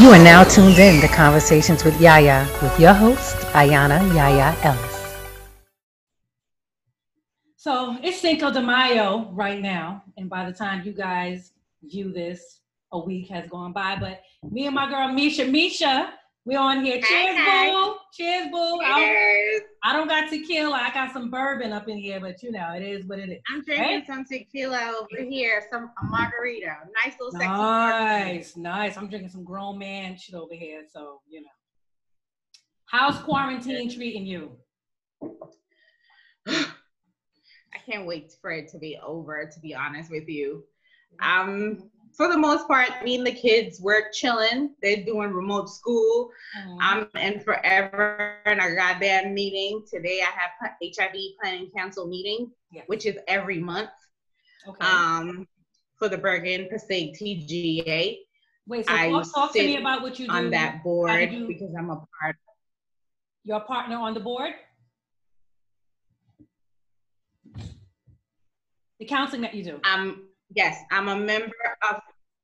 You are now tuned in to Conversations with Yaya with your host, Ayana Yaya Ellis. So it's Cinco de Mayo right now, and by the time you guys view this, a week has gone by. But me and my girl Misha, Misha, we on here. Cheers, Hi, boo. Cheers, boo. I, Cheers. I don't got tequila. I got some bourbon up in here, but you know, it is what it is. I'm drinking Right? some tequila over here, some a margarita, nice little sexy. margarita. Nice, nice. I'm drinking some grown man shit over here, so you know. How's quarantine treating you? I can't wait for it to be over. To be honest with you, um, for the most part, me and the kids we're chilling. They're doing remote school. Mhm. I'm in forever in a goddamn meeting today. I have HIV planning council meeting, Yes. which is every month. okay. Um, for the Bergen Passaic TGA. Wait, so I talk, talk to me about what you do. on that board you- because I'm a part. Your partner on the board? The counseling that you do. Um, yes, I'm a member of.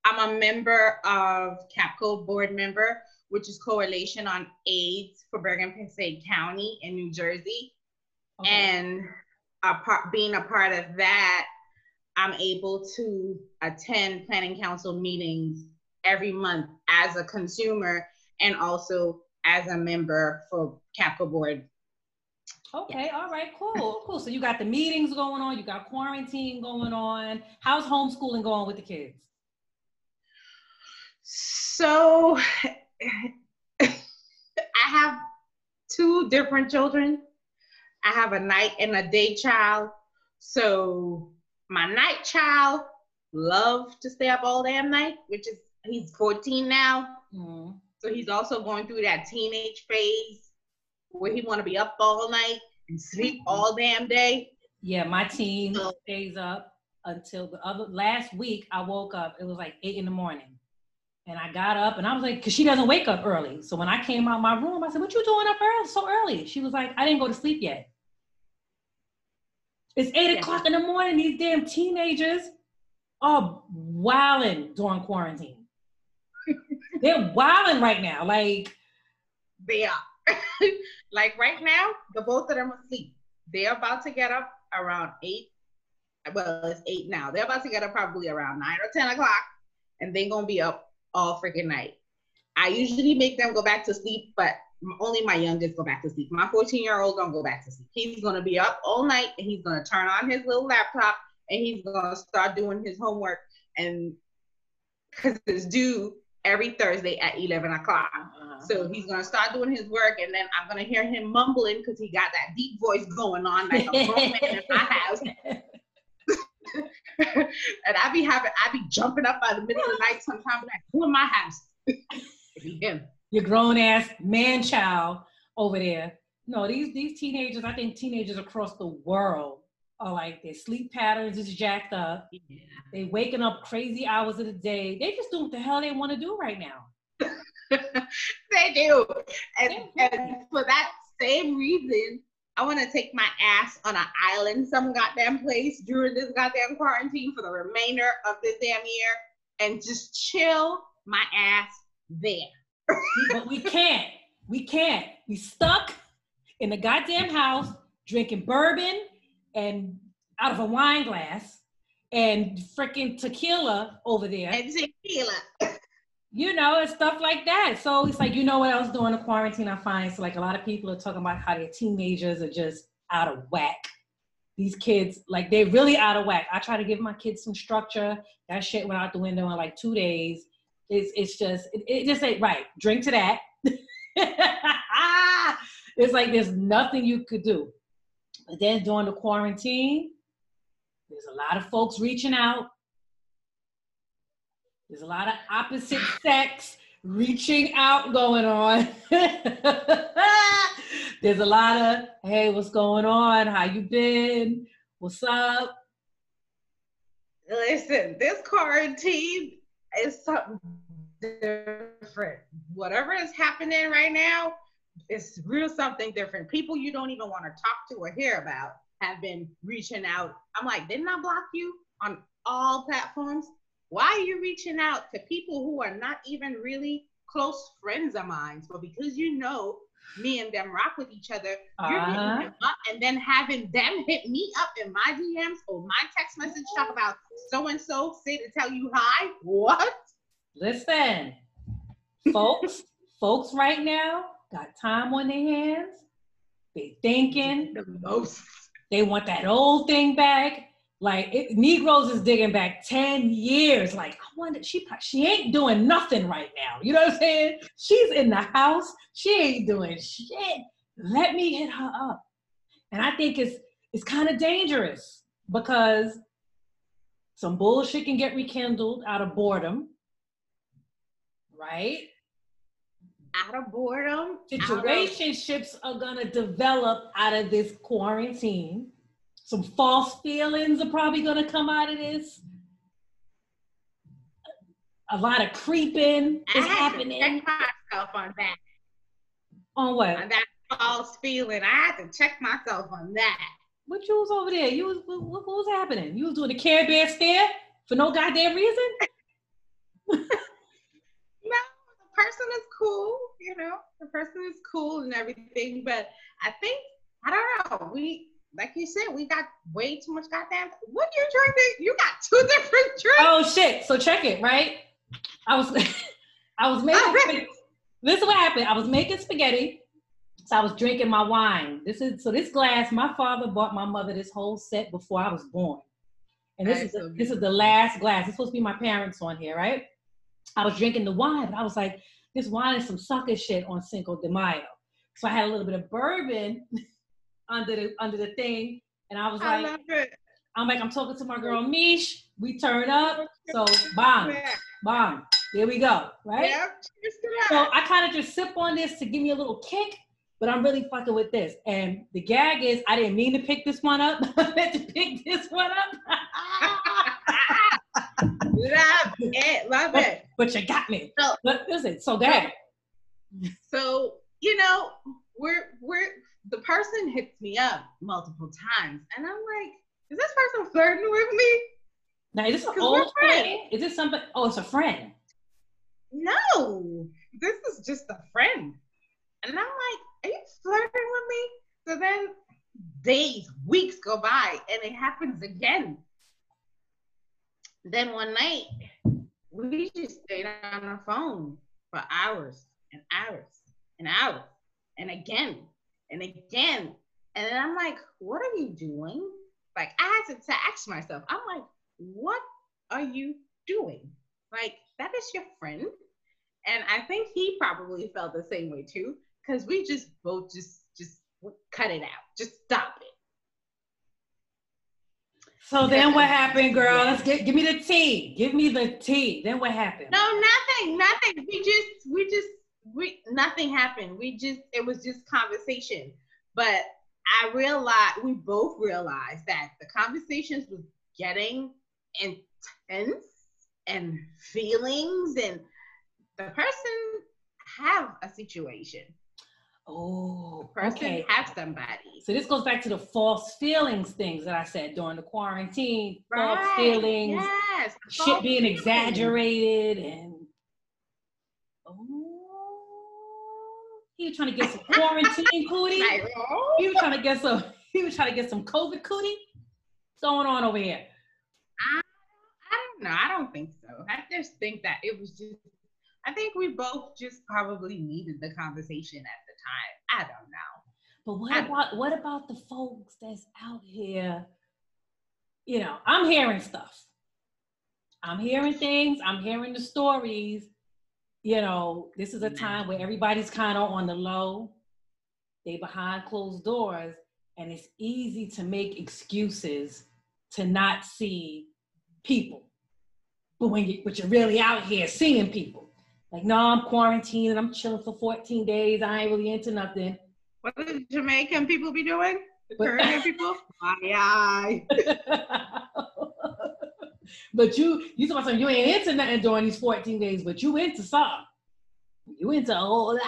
I'm a member of CAPCO board member, which is Coalition on AIDS for Bergen Passaic County in New Jersey, Okay. and a part being a part of that, I'm able to attend planning council meetings every month as a consumer and also as a member for CAPCO board Okay, all right, cool, cool. So you got the meetings going on, you got quarantine going on. How's homeschooling going with the kids? So I have two different children. I have a night and a day child. So my night child loves to stay up all damn night, which is he's 14 now. Mhm. So he's also going through that teenage phase where he want to be up all night and sleep mm-hmm. all damn day. Yeah, my team Oh. stays up until the other last week. I woke up, it was like eight in the morning. And I got up and I was like, because she doesn't wake up early. So when I came out my room, I said, What you doing up early so early? She was like, I didn't go to sleep yet. It's eight Yeah. o'clock in the morning. These damn teenagers are wilding during quarantine. They're wilding right now. Like, They are. like right now, the both of them are asleep. They're about to get up around eight. Well, it's eight now. They're about to get up probably around nine or ten o'clock, and they're gonna be up all freaking night. I usually make them go back to sleep, but only my youngest go back to sleep. My 14 year old don't go back to sleep. He's gonna be up all night, and he's gonna turn on his little laptop, and he's gonna start doing his homework, and because it's due every Thursday at 11 o'clock. uh-huh. So he's gonna start doing his work, and then I'm gonna hear him mumbling because he got that deep voice going on like a grown man in my house. and I be having, I be jumping up by the middle of the night sometimes, like, who in my house? Him. your grown ass man child over there. No, these these teenagers, I think teenagers across the world are like their sleep patterns is jacked up. They waking up crazy hours of the day. They just do what the hell they want to do right now. they do. And, and for that same reason, I want to take my ass on an island, some goddamn place during this goddamn quarantine for the remainder of this damn year and just chill my ass there. but we can't. We can't. We stuck in the goddamn house drinking bourbon and out of a wine glass and freaking tequila over there. And tequila. you know, and stuff like that. So it's like, you know what else during the quarantine I find? So like a lot of people are talking about how their teenagers are just out of whack. These kids, like they're really out of whack. I try to give my kids some structure. That shit went out the window in like two days. It's it's just it, it just ain't right. Drink to that. it's like there's nothing you could do. But then during the quarantine, there's a lot of folks reaching out. There's a lot of opposite sex reaching out going on. There's a lot of, hey, what's going on? How you been? What's up? Listen, this quarantine is something different. Whatever is happening right now, it's real something different. People you don't even want to talk to or hear about have been reaching out. I'm like, didn't I block you on all platforms? Why are you reaching out to people who are not even really close friends of mine, but because you know me and them rock with each other, you're Uh-huh. hitting them up and then having them hit me up in my DMs or my text message talk about so and so say to tell you hi. What? Listen, folks, folks right now got time on their hands. They thinking The most. they want that old thing back. Like it, Negroes is digging back 10 years. Like, I wonder, she she ain't doing nothing right now. You know what I'm saying? She's in the house. She ain't doing shit. Let me hit her up. And I think it's it's kind of dangerous because some bullshit can get rekindled out of boredom. Right? Out of boredom. out of- are gonna develop out of this quarantine. Some false feelings are probably gonna come out of this. A lot of creeping I is happening. check myself on that. On what? On that false feeling. I had to check myself on that. What you was over there? You was what, what was happening? You was doing the Care Bear stare for no goddamn reason? Person is cool, you know, the person is cool and everything, but I think I don't know. We like you said, we got way too much goddamn. What are you drinking? You got two different drinks. Oh shit! So check it, right? I was, I was oh, making. Okay. This is what happened. I was making spaghetti, so I was drinking my wine. This is so this glass. My father bought my mother this whole set before I was born, and this is the, this is the last glass. It's supposed to be my parents on here, right? I was drinking the wine, but I was like, this wine is some sucker shit on Cinco de Mayo. So I had a little bit of bourbon under the under the thing, and I was I like, love it. I'm like, I'm talking to my girl Mish. We turn up. So bomb, bomb. There we go. Right? To So. I kind of just sip on this to give me a little kick, but I'm really fucking with this. And the gag is I didn't mean to pick this one up. I meant to pick this one up. love it, love it. but you got me. So- But listen, so go ahead. So you know, we're we're the person hits me up multiple times, and I'm like, is this person flirting with me? Now, is this an old friend? Is this somebody? Oh, it's a friend. No, this is just a friend. And I'm like, are you flirting with me? So then days, weeks go by, and it happens again. Then one night, we just stayed on the phone for hours and hours and hours, and again and again. And then I'm like, what are you doing? Like, I had to, to ask myself, I'm like, what are you doing? Like, that is your friend. And I think he probably felt the same way too, because we just both just just cut it out. Just stop it. So then what happened, girl? Let's get give me the tea. Give me the tea. Then what happened? No, nothing, nothing. We just we just we nothing happened. We just it was just conversation. But I realized we both realized that the conversations was getting intense and feelings and the person have a situation. Oh, The person okay. have somebody. So this goes back to the false feelings things that I said during the quarantine. False feelings, Yes. shit false being feelings. exaggerated, and oh, he was trying to get some quarantine cootie. Oh, He was trying to get some. He was trying to get some COVID cootie. What's going on over here? I don't know. I don't think so. I just think that it was just. I think we both just probably needed the conversation at time. I don't know. But what I- about what about the folks that's out here? You know, I'm hearing stuff. I'm hearing things. I'm hearing the stories. You know, this is a mm-hmm. time where everybody's kind of on the low. They behind closed doors, and it's easy to make excuses to not see people. But when you but you're really out here seeing people, like no, I'm quarantined and I'm chilling for 14 days. I ain't really into nothing. What do Jamaican people be doing? The Caribbean people? Aye, aye. but you you talking about something you ain't into nothing during these 14 days, but you into something. You into a whole lot.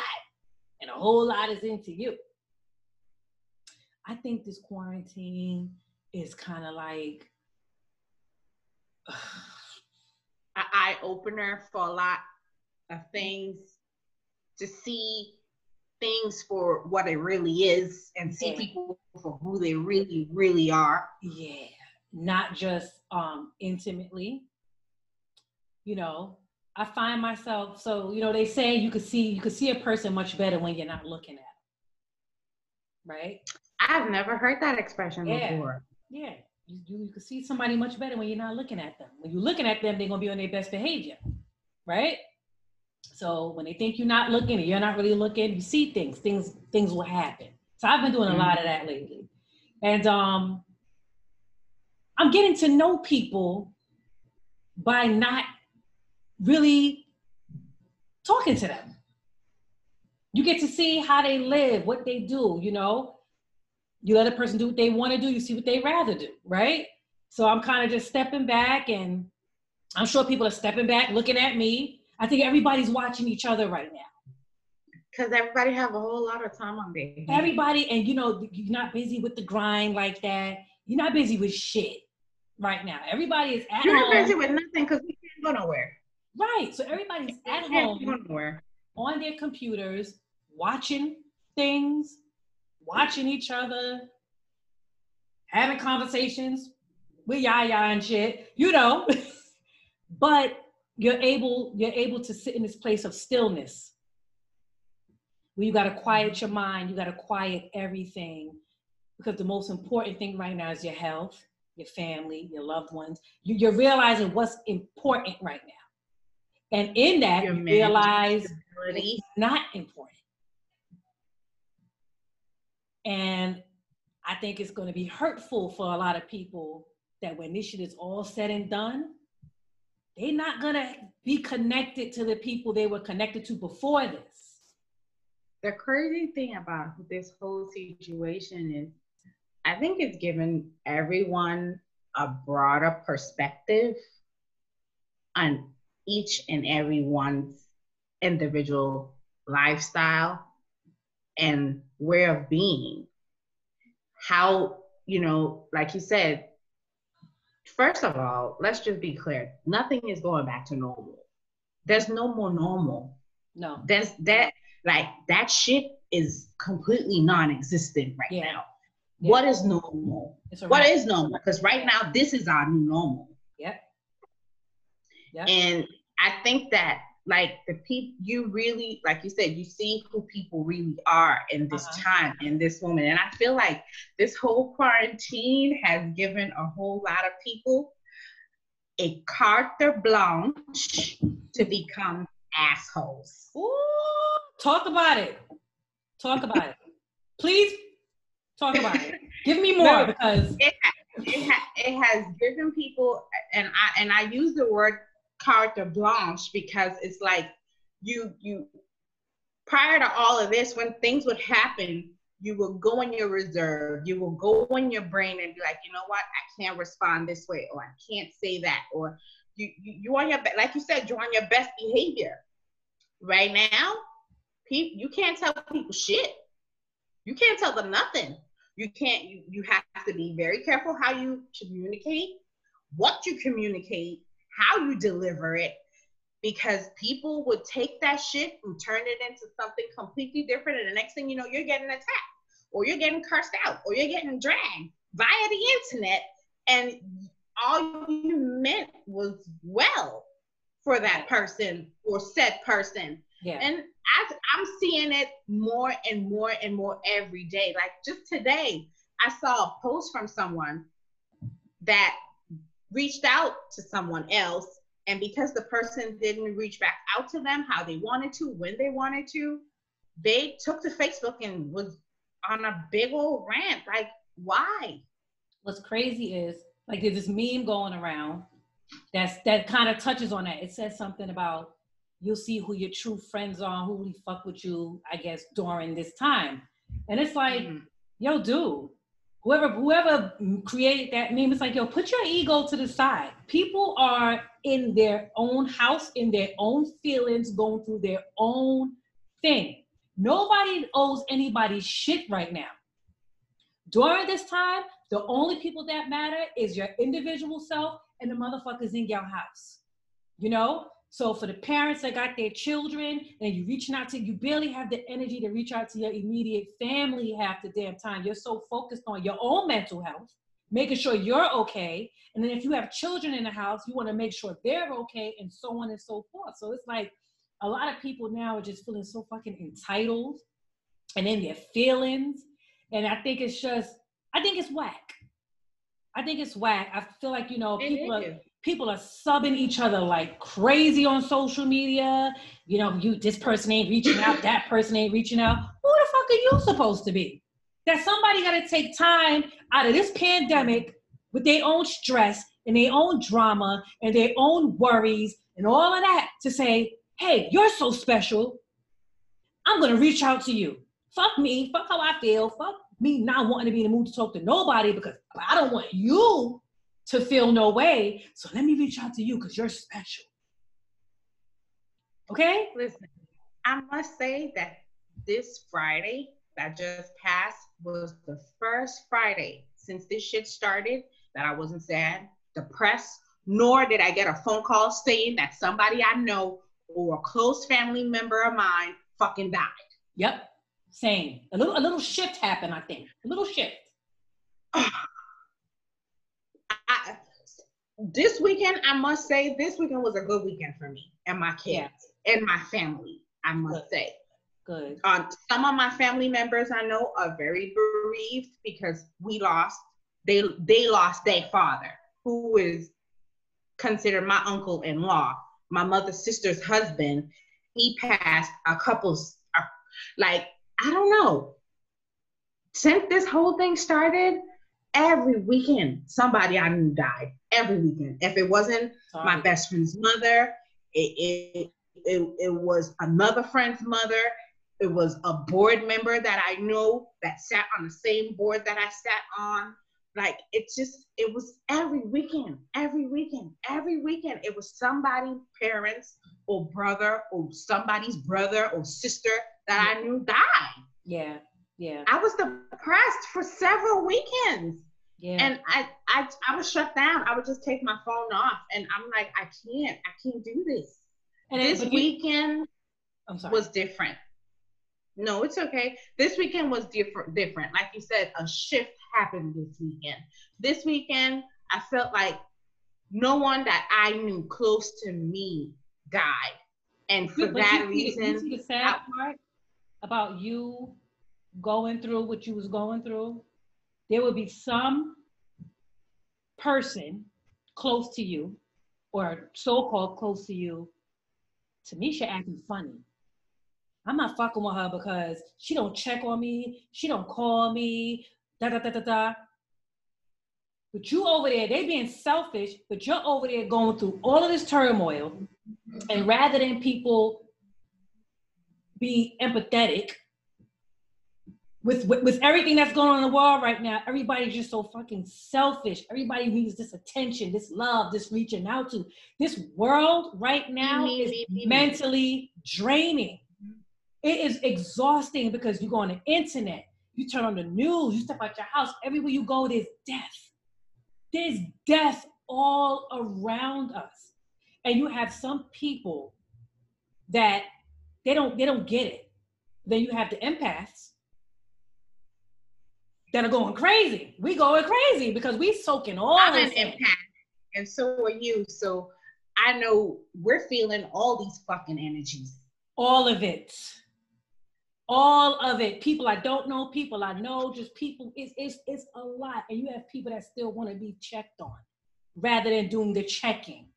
And a whole lot is into you. I think this quarantine is kind of like An eye opener for a lot of things to see things for what it really is and see Yeah. people for who they really, really are. Yeah, not just um intimately. You know, I find myself so you know they say you could see you could see a person much better when you're not looking at them, right? I've never heard that expression Yeah. before. Yeah, you, you you can see somebody much better when you're not looking at them. When you're looking at them, they're gonna be on their best behavior, right? So when they think you're not looking and you're not really looking, you see things, things, things will happen. So I've been doing a lot of that lately, and um, I'm getting to know people by not really talking to them. You get to see how they live, what they do, you know. You let a person do what they want to do, you see what they rather do, right? So I'm kind of just stepping back and I'm sure people are stepping back, looking at me. I think everybody's watching each other right now. Because everybody have a whole lot of time on their hands. Everybody, and you know, you're not busy with the grind like that. You're not busy with shit right now. Everybody is at You're home. not busy with nothing because we can't go nowhere. Right. So everybody's at We can't go home nowhere. on their computers, watching things, watching each other, having conversations with yaya and shit, you know. but you're able, you're able to sit in this place of stillness where you gotta quiet your mind, you gotta quiet everything. Because the most important thing right now is your health, your family, your loved ones. You, you're realizing what's important right now. And in that, Your you realize it's not important. And I think it's going to be hurtful for a lot of people that when this shit is all said and done, they're not going to be connected to the people they were connected to before this. The crazy thing about this whole situation is, I think it's given everyone a broader perspective on each and everyone's individual lifestyle and way of being. How, you know, like you said, first of all, let's just be clear nothing is going back to normal. There's no more normal. No. There's that like that shit is completely non-existent right Yeah. now. Yeah. What is normal? What is normal? Because right now this is our new normal. Yep. Yep. And I think that like the people you really like you said, you see who people really are in this Uh-huh. time, in this moment. And I feel like this whole quarantine has given a whole lot of people a carte blanche to become assholes. Ooh, talk about it. Talk about it. Please talk about it. Give me more No. because it, ha- it has given people and I and I use the word carte blanche because it's like you you prior to all of this when things would happen you will go in your reserve you will go in your brain and be like you know what? I can't respond this way or I can't say that or you you, you on your like you said you're on your best behavior. Right now people you can't tell people shit. You can't tell them nothing. You can't you, you have to be very careful how you communicate what you communicate how you deliver it because people would take that shit and turn it into something completely different and the next thing you know you're getting attacked or you're getting cursed out or you're getting dragged via the internet and all you meant was well for that person or said person yeah. and as I'm seeing it more and more and more every day. Like just today, I saw a post from someone that reached out to someone else. And because the person didn't reach back out to them how they wanted to, when they wanted to, they took to Facebook and was on a big old rant. Like, why? what's crazy is like there's this meme going around that's that kind of touches on that. It says something about you'll see who your true friends are, who really fuck with you, I guess, during this time. And it's like, Mhm. yo, dude, whoever whoever created that meme, it's like, yo, put your ego to the side. People are in their own house, in their own feelings, going through their own thing. Nobody owes anybody shit right now. During this time, the only people that matter is your individual self and the motherfuckers in your house. You know? So for the parents that got their children and you reaching out to, you barely have the energy to reach out to your immediate family half the damn time. You're so focused on your own mental health, making sure you're okay. And then if you have children in the house, you want to make sure they're okay and so on and so forth. So it's like a lot of people now are just feeling so fucking entitled and in their feelings. And I think it's just, I think it's whack. I think it's whack. I feel like, you know, people are people are subbing each other like crazy on social media. You know, you this person ain't reaching out, that person ain't reaching out. Who the fuck are you supposed to be? That somebody got to take time out of this pandemic with their own stress and their own drama and their own worries and all of that to say, hey, you're so special. I'm gonna reach out to you. Fuck me, fuck how I feel, fuck me not wanting to be in the mood to talk to nobody because I don't want you to feel no way. So let me reach out to you because you're special. Okay? Listen, I must say that this Friday that just passed was the first Friday since this shit started that I wasn't sad, depressed, nor did I get a phone call saying that somebody I know or a close family member of mine fucking died. Yep. Same. A little a little shift happened, I think. A little shift. This weekend, I must say, this weekend was a good weekend for me and my kids yeah. and my family. I must good. say. Good. Um, some of my family members I know are very bereaved because we lost. They they lost their father, who is considered my uncle-in-law. My mother's sister's husband. He passed a couple. Uh, like I don't know. Since this whole thing started, every weekend somebody I knew died. Every weekend. If it wasn't Sorry. my best friend's mother, it, it it it was another friend's mother. It was a board member that I knew that sat on the same board that I sat on. Like it's just it was every weekend, every weekend, every weekend. It was somebody's parents or brother or somebody's brother or sister that I knew died. Yeah. Yeah. I was depressed for several weekends. Yeah. And I, I I was shut down. I would just take my phone off and I'm like, I can't, I can't do this. And this you, weekend was different. No, it's okay. This weekend was different different. Like you said, a shift happened this weekend. This weekend, I felt like no one that I knew close to me died. And for but that you reason, you see the sad I, part about you going through what you was going through, there will be some person close to you or so-called close to you, Tamisha acting funny. I'm not fucking with her because she don't check on me, she don't call me, da da da da da. But you over there, they being selfish, but you're over there going through all of this turmoil. And rather than people be empathetic with, with, with everything that's going on in the world right now, everybody's just so fucking selfish. Everybody needs this attention, this love, this reaching out to. This world right now is mentally draining. It is exhausting because you go on the internet, you turn on the news, you step out your house, everywhere you go, there's death. There's death all around us. And you have some people that they don't they don't get it. Then you have the empaths that are going crazy. We going crazy because we soaking all I'm an empath, and so are you. So I know we're feeling all these fucking energies. All of it. All of it. People I don't know, people I know, just people. It's it's it's a lot. And you have people that still want to be checked on rather than doing the checking.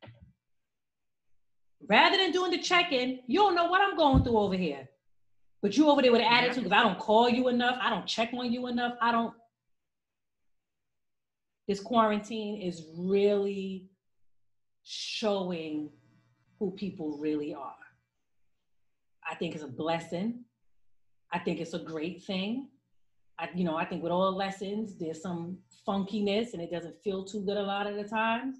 Rather than doing the check-in, you don't know what I'm going through over here. But you over there with an attitude because I don't call you enough, I don't check on you enough, I don't. This quarantine is really showing who people really are. I think it's a blessing. I think it's a great thing. I, you know, I think with all lessons, there's some funkiness and it doesn't feel too good a lot of the times.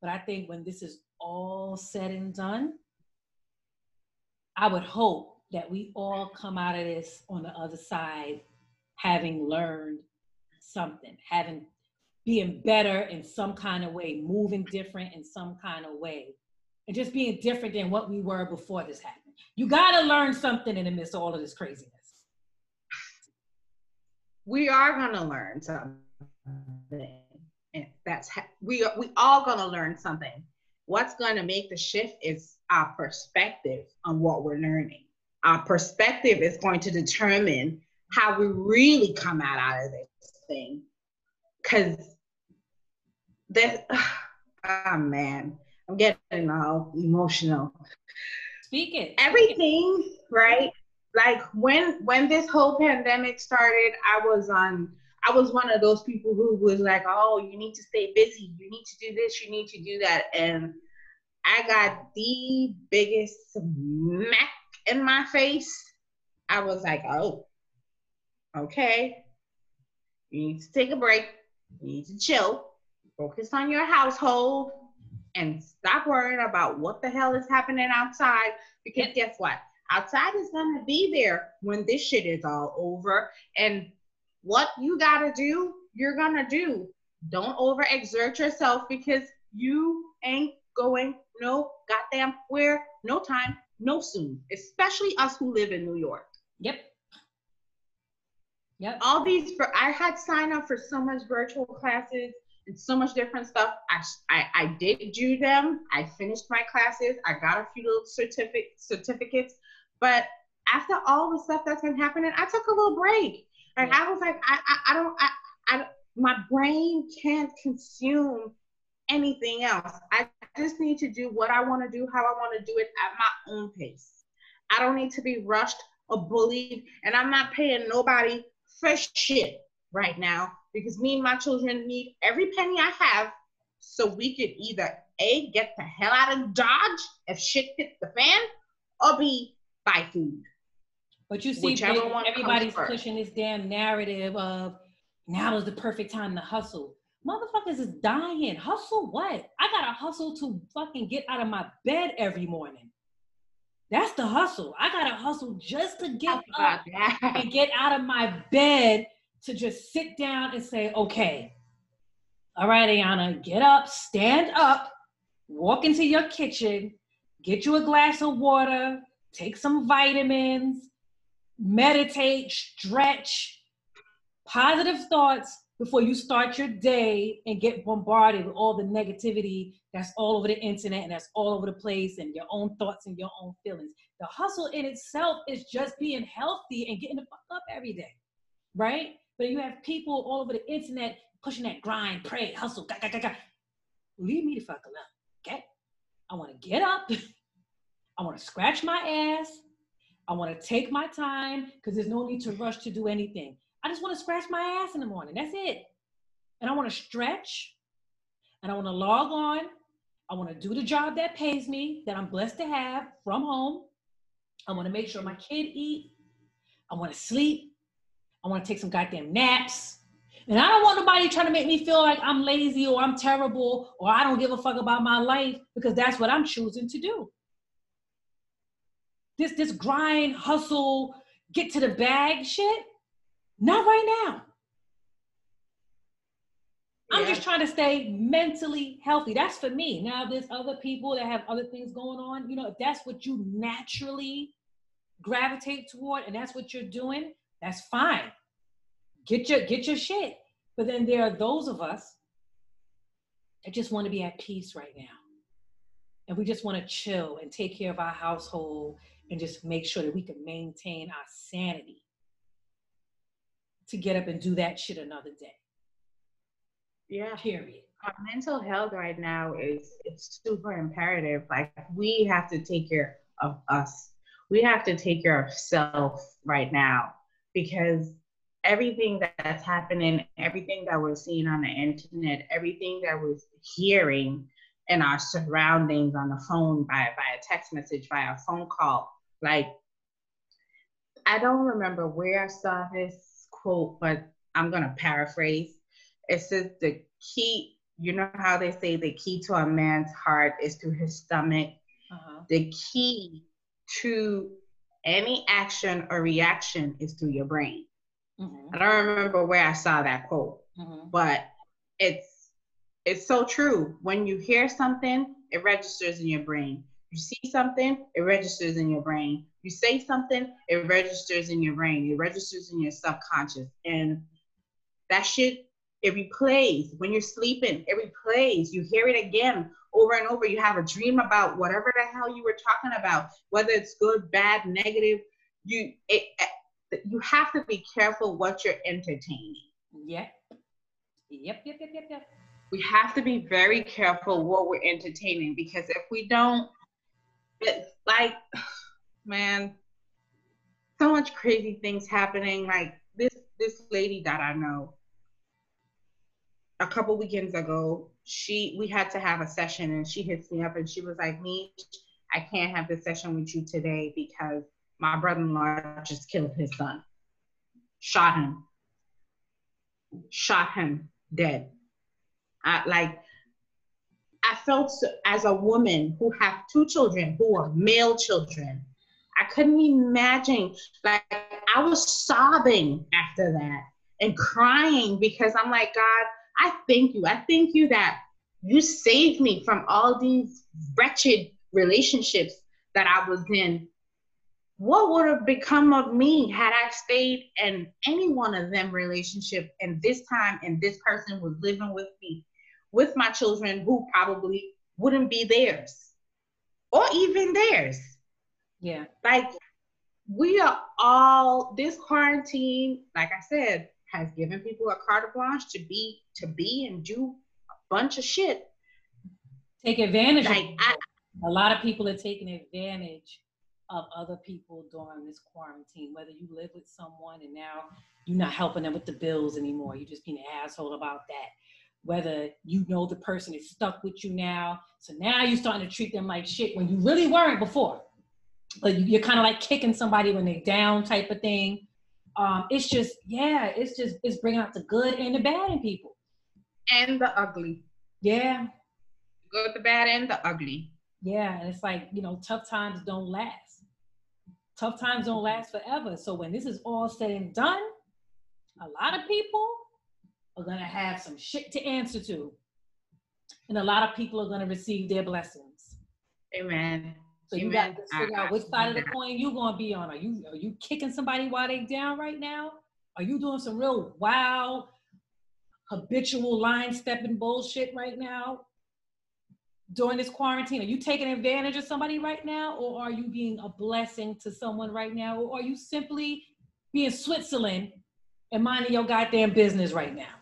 But I think when this is all said and done, I would hope that we all come out of this on the other side having learned something, having being better in some kind of way, moving different in some kind of way. and just being different than what we were before this happened. You got to learn something in the midst of all of this craziness. We are going to learn something. And that's we are, we all going to learn something. What's going to make the shift is our perspective on what we're learning. Our perspective is going to determine how we really come out, out of this thing. Because that, oh man, I'm getting all emotional. Speak it. Everything, right? Like when when this whole pandemic started, I was on I was one of those people who was like, "Oh, you need to stay busy. You need to do this. You need to do that." And I got the biggest smack in my face. I was like, "Oh, okay. You need to take a break. You need to chill. Focus on your household and stop worrying about what the hell is happening outside. Because guess what? Outside is gonna be there when this shit is all over. And what you gotta do, you're gonna do. Don't overexert yourself because you ain't going no goddamn where, no time, no soon. Especially us who live in New York. Yep. Yep. All these for I had signed up for so much virtual classes and so much different stuff. I, I, I did do them. I finished my classes. I got a few little certificate certificates. But after all the stuff that's been happening, I took a little break. Like yeah. I was like, I, I, I don't, I, I, my brain can't consume anything else. I just need to do what I want to do, how I want to do it at my own pace. I don't need to be rushed or bullied, and I'm not paying nobody for shit right now because me and my children need every penny I have so we could either A, get the hell out of Dodge if shit hits the fan, or B, buy food. But you see, everybody's pushing this damn narrative of now is the perfect time to hustle. Motherfuckers is dying. Hustle what? I gotta hustle to fucking get out of my bed every morning. That's the hustle. I gotta hustle just to get up and get out of my bed to just sit down and say, okay, all right, Ayana, get up, stand up, walk into your kitchen, get you a glass of water, take some vitamins, meditate, stretch, positive thoughts before you start your day and get bombarded with all the negativity that's all over the internet and that's all over the place and your own thoughts and your own feelings. The hustle in itself is just being healthy and getting the fuck up every day, right? But you have people all over the internet pushing that grind, pray, hustle, ga, ga, ga, ga. Leave me the fuck alone, okay? I want to get up. I want to scratch my ass. I want to take my time because there's no need to rush to do anything. I just want to scratch my ass in the morning. That's it. And I want to stretch and I want to log on. I want to do the job that pays me, that I'm blessed to have from home. I want to make sure my kid eat. I want to sleep. I want to take some goddamn naps. And I don't want nobody trying to make me feel like I'm lazy or I'm terrible or I don't give a fuck about my life because that's what I'm choosing to do. This this grind, hustle, get to the bag shit, not right now. I'm just trying to stay mentally healthy. That's for me. Now there's other people that have other things going on. You know, if that's what you naturally gravitate toward and that's what you're doing, that's fine. Get your get your shit. But then there are those of us that just want to be at peace right now. And we just want to chill and take care of our household and just make sure that we can maintain our sanity to get up and do that shit another day. Yeah. Period. Our mental health right now is it's super imperative. Like we have to take care of us. We have to take care of self right now because everything that's happening, everything that we're seeing on the internet, everything that we're hearing in our surroundings on the phone, by by a text message, by a phone call, like I don't remember where I saw this quote, but I'm gonna paraphrase. It says the key, you know how they say the key to a man's heart is through his stomach. Uh-huh. The key to any action or reaction is through your brain. Mm-hmm. I don't remember where I saw that quote, mm-hmm. but it's it's so true. When you hear something it registers in your brain. You see something, it registers in your brain. You say something, it registers in your brain. It registers in your subconscious. And that shit, it replays when you're sleeping, it replays. You hear it again over and over. You have a dream about whatever the hell you were talking about, whether it's good, bad, negative. You it, you have to be careful what you're entertaining. Yep. Yep, yep, yep, yep, yep. We have to be very careful what we're entertaining because if we don't, it's like, man, so much crazy things happening. Like this this lady that I know, a couple weekends ago, she we had to have a session and she hits me up and she was like, Me, I can't have this session with you today because my brother-in-law just killed his son. Shot him. Shot him dead. I like I felt as a woman who have two children who are male children. I couldn't imagine like I was sobbing after that and crying because I'm like, God, I thank you. I thank you that you saved me from all these wretched relationships that I was in. What would have become of me had I stayed in any one of them relationship and this time and this person was living with me, with my children who probably wouldn't be theirs or even theirs. Yeah. Like we are all this quarantine, like I said, has given people a carte blanche to be to be and do a bunch of shit. Take advantage. Like of I, a lot of people are taking advantage of other people during this quarantine. Whether you live with someone and now you're not helping them with the bills anymore, you're just being an asshole about that. Whether you know the person is stuck with you now, so now you're starting to treat them like shit when you really weren't before. But you're kind of like kicking somebody when they're down, type of thing. Um, it's just yeah it's just it's bringing out the good and the bad in people. And the ugly. Yeah. Good the bad and the ugly. Yeah and it's like you know tough times don't last. Tough times don't last forever. So when this is all said and done a lot of people are going to have some shit to answer to and a lot of people are going to receive their blessings amen so you got to figure out which side of the coin you're gonna be on. Are you are you kicking somebody while they down right now? Are you doing some real wow habitual line stepping bullshit right now during this quarantine? Are you taking advantage of somebody right now, or are you being a blessing to someone right now, or are you simply being Switzerland and minding your goddamn business right now?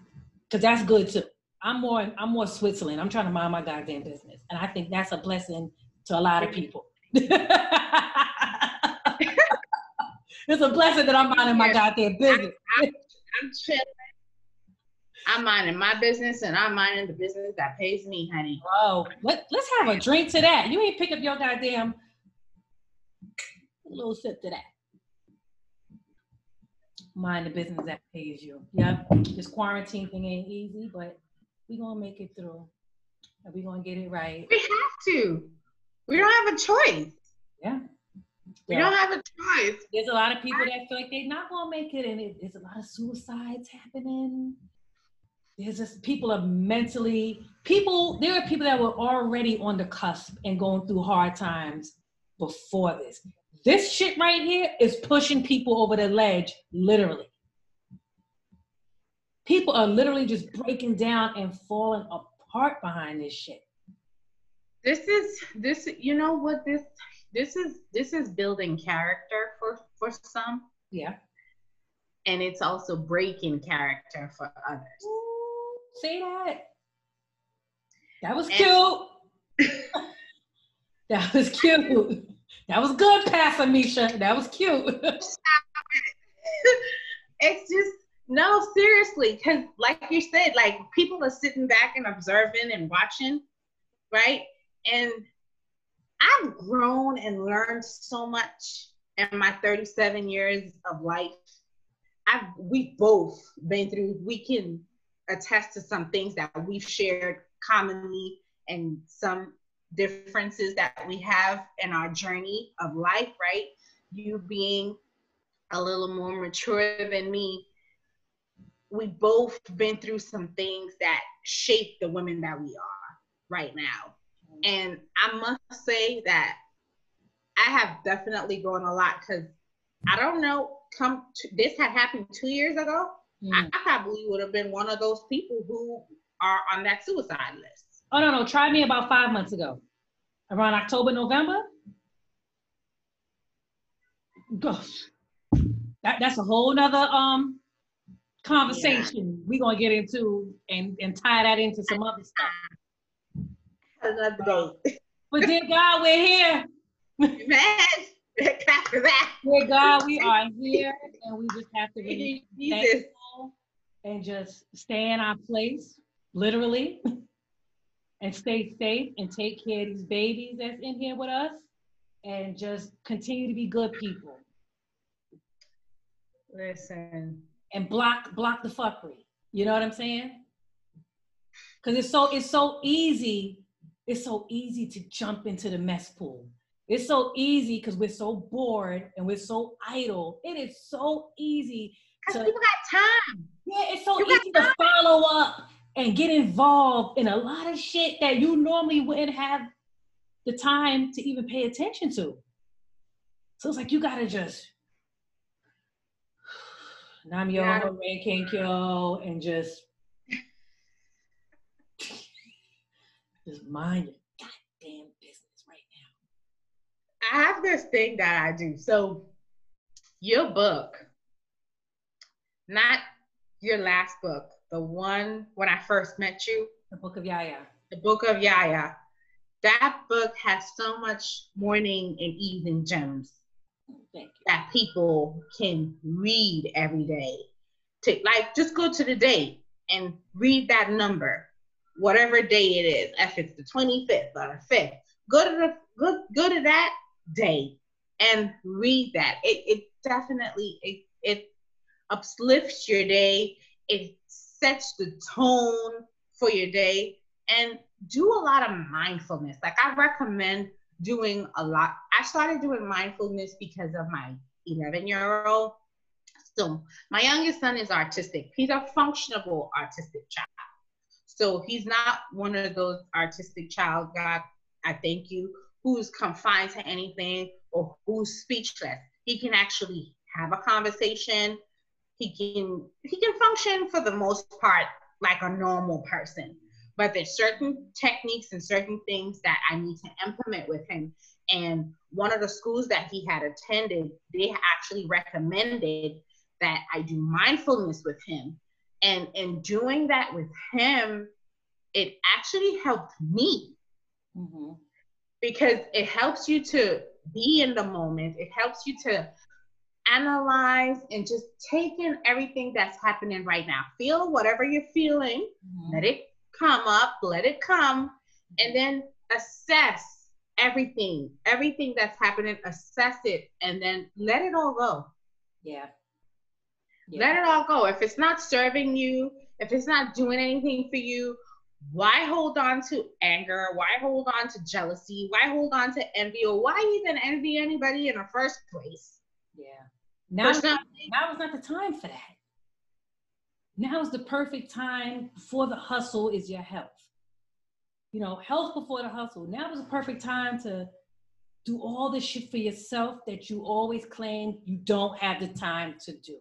Because that's good too. I'm more I'm more Switzerland. I'm trying to mind my goddamn business, and I think that's a blessing to a lot of people. it's a blessing that I'm minding my goddamn business. I, am chilling. I'm minding my business and I'm minding the business that pays me, honey. Oh, let, let's have a drink to that. You ain't pick up your goddamn little sip to that. Mind the business that pays you. Yeah, this quarantine thing ain't easy, but we gonna make it through. And we gonna get it right. We have to. We don't have a choice. Yeah. We don't have a choice. There's a lot of people that feel like they're not gonna make it, and it, there's a lot of suicides happening. There's just people are mentally people. There are people that were already on the cusp and going through hard times before this. This shit right here is pushing people over the ledge, literally. People are literally just breaking down and falling apart behind this shit. This is this you know what this this is this is building character for for some. Yeah. And it's also breaking character for others. Ooh, say that. That was and- cute. That was cute that was good pastor misha. That was cute. It's just no seriously because like you said like people are sitting back and observing and watching right? And I've grown and learned so much in my 37 years of life. I've we've both been through, we can attest to some things that we've shared commonly and some differences that we have in our journey of life, right? You being a little more mature than me, we both been through some things that shape the women that we are right now And I must say that I have definitely grown a lot because I don't know, come to, this had happened two years ago. Mm. I, I probably would have been one of those people who are on that suicide list. Oh no, no, try me about five months ago. Around October, November. Gosh. That, that's a whole nother um conversation yeah. we're gonna get into and, and tie that into some other stuff. Another day. But dear God, we're here. That. Dear God, we are here and we just have to be thankful and just stay in our place, literally, and stay safe and take care of these babies that's in here with us and just continue to be good people. Listen. And block block the fuckery. You know what I'm saying? Cause it's so it's so easy. It's so easy to jump into the mess pool. It's so easy because we're so bored and we're so idle. It is so easy. Because people got time. Yeah, it's so you easy to follow up and get involved in a lot of shit that you normally wouldn't have the time to even pay attention to. So it's like you gotta just Nam yo yeah. Renge Kyo and just just mind your goddamn business right now. I have this thing that I do. So your book, not your last book, the one when I first met you. The book of Yaya. The book of Yaya. That book has so much morning and evening gems that people can read every day. To like just go to the date and read that number, whatever day it is, if it's the 25th or the 5th. Go to the go, go to that day and read that. It it definitely it it uplifts your day. It sets the tone for your day and do a lot of mindfulness. Like I recommend doing a lot. I started doing mindfulness because of my 11 year old. So my youngest son is autistic. He's a functional autistic child. So he's not one of those autistic child, God, I thank you, who's confined to anything or who's speechless. He can actually have a conversation. He can he can function for the most part like a normal person but there's certain techniques and certain things that I need to implement with him. And one of the schools that he had attended, they actually recommended that I do mindfulness with him. And in doing that with him, it actually helped me mm-hmm. because it helps you to be in the moment. It helps you to analyze and just take in everything that's happening right now. Feel whatever you're feeling, mm-hmm. let it come up, let it come, and then assess everything, everything that's happening, assess it, and then let it all go. Yeah. yeah. Let it all go. If it's not serving you, if it's not doing anything for you, why hold on to anger? Why hold on to jealousy? Why hold on to envy? Or why even envy anybody in the first place? Yeah. Now, now is not the time for that. Now is the perfect time before the hustle is your health. You know, health before the hustle. Now is the perfect time to do all the shit for yourself that you always claim you don't have the time to do.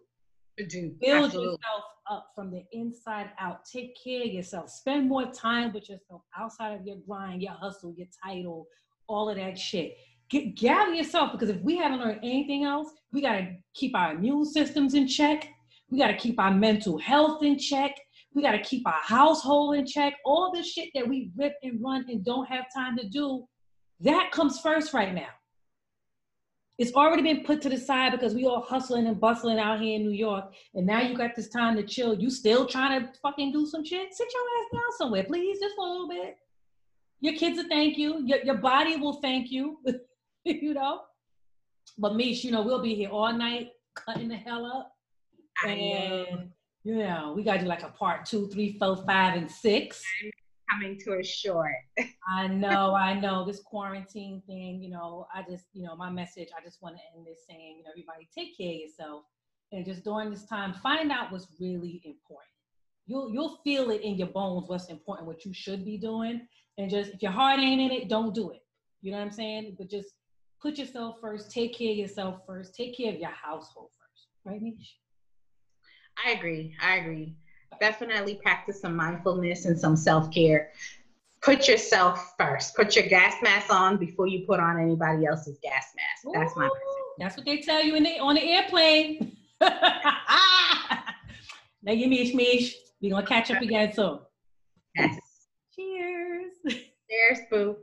do. Build Absolutely. yourself up from the inside out. Take care of yourself. Spend more time with yourself outside of your grind, your hustle, your title, all of that shit. Get, gather yourself because if we haven't learned anything else, we got to keep our immune systems in check. We got to keep our mental health in check. We got to keep our household in check. All the shit that we rip and run and don't have time to do, that comes first right now. It's already been put to the side because we all hustling and bustling out here in New York. And now you got this time to chill. You still trying to fucking do some shit? Sit your ass down somewhere, please, just for a little bit. Your kids will thank you. Your, your body will thank you, you know? But Mish, you know, we'll be here all night cutting the hell up and you know, we gotta do like a part two, three, four, five, and six. I'm Coming to a short. I know, I know. This quarantine thing, you know, I just, you know, my message, I just want to end this saying, you know, everybody take care of yourself. And just during this time, find out what's really important. you'll you'll feel it in your bones what's important, what you should be doing, and just if your heart ain't in it, don't do it. You know what I'm saying? But just put yourself first. Take care of yourself first. Take care of your household first. Right, Nish? I agree. I agree. Definitely practice some mindfulness and some self care. Put yourself first. Put your gas mask on before you put on anybody else's gas mask. That's my. That's what they tell you in the on the airplane. now you Mish Mish. We're gonna catch up again soon. Yes. Cheers. Cheers, boo.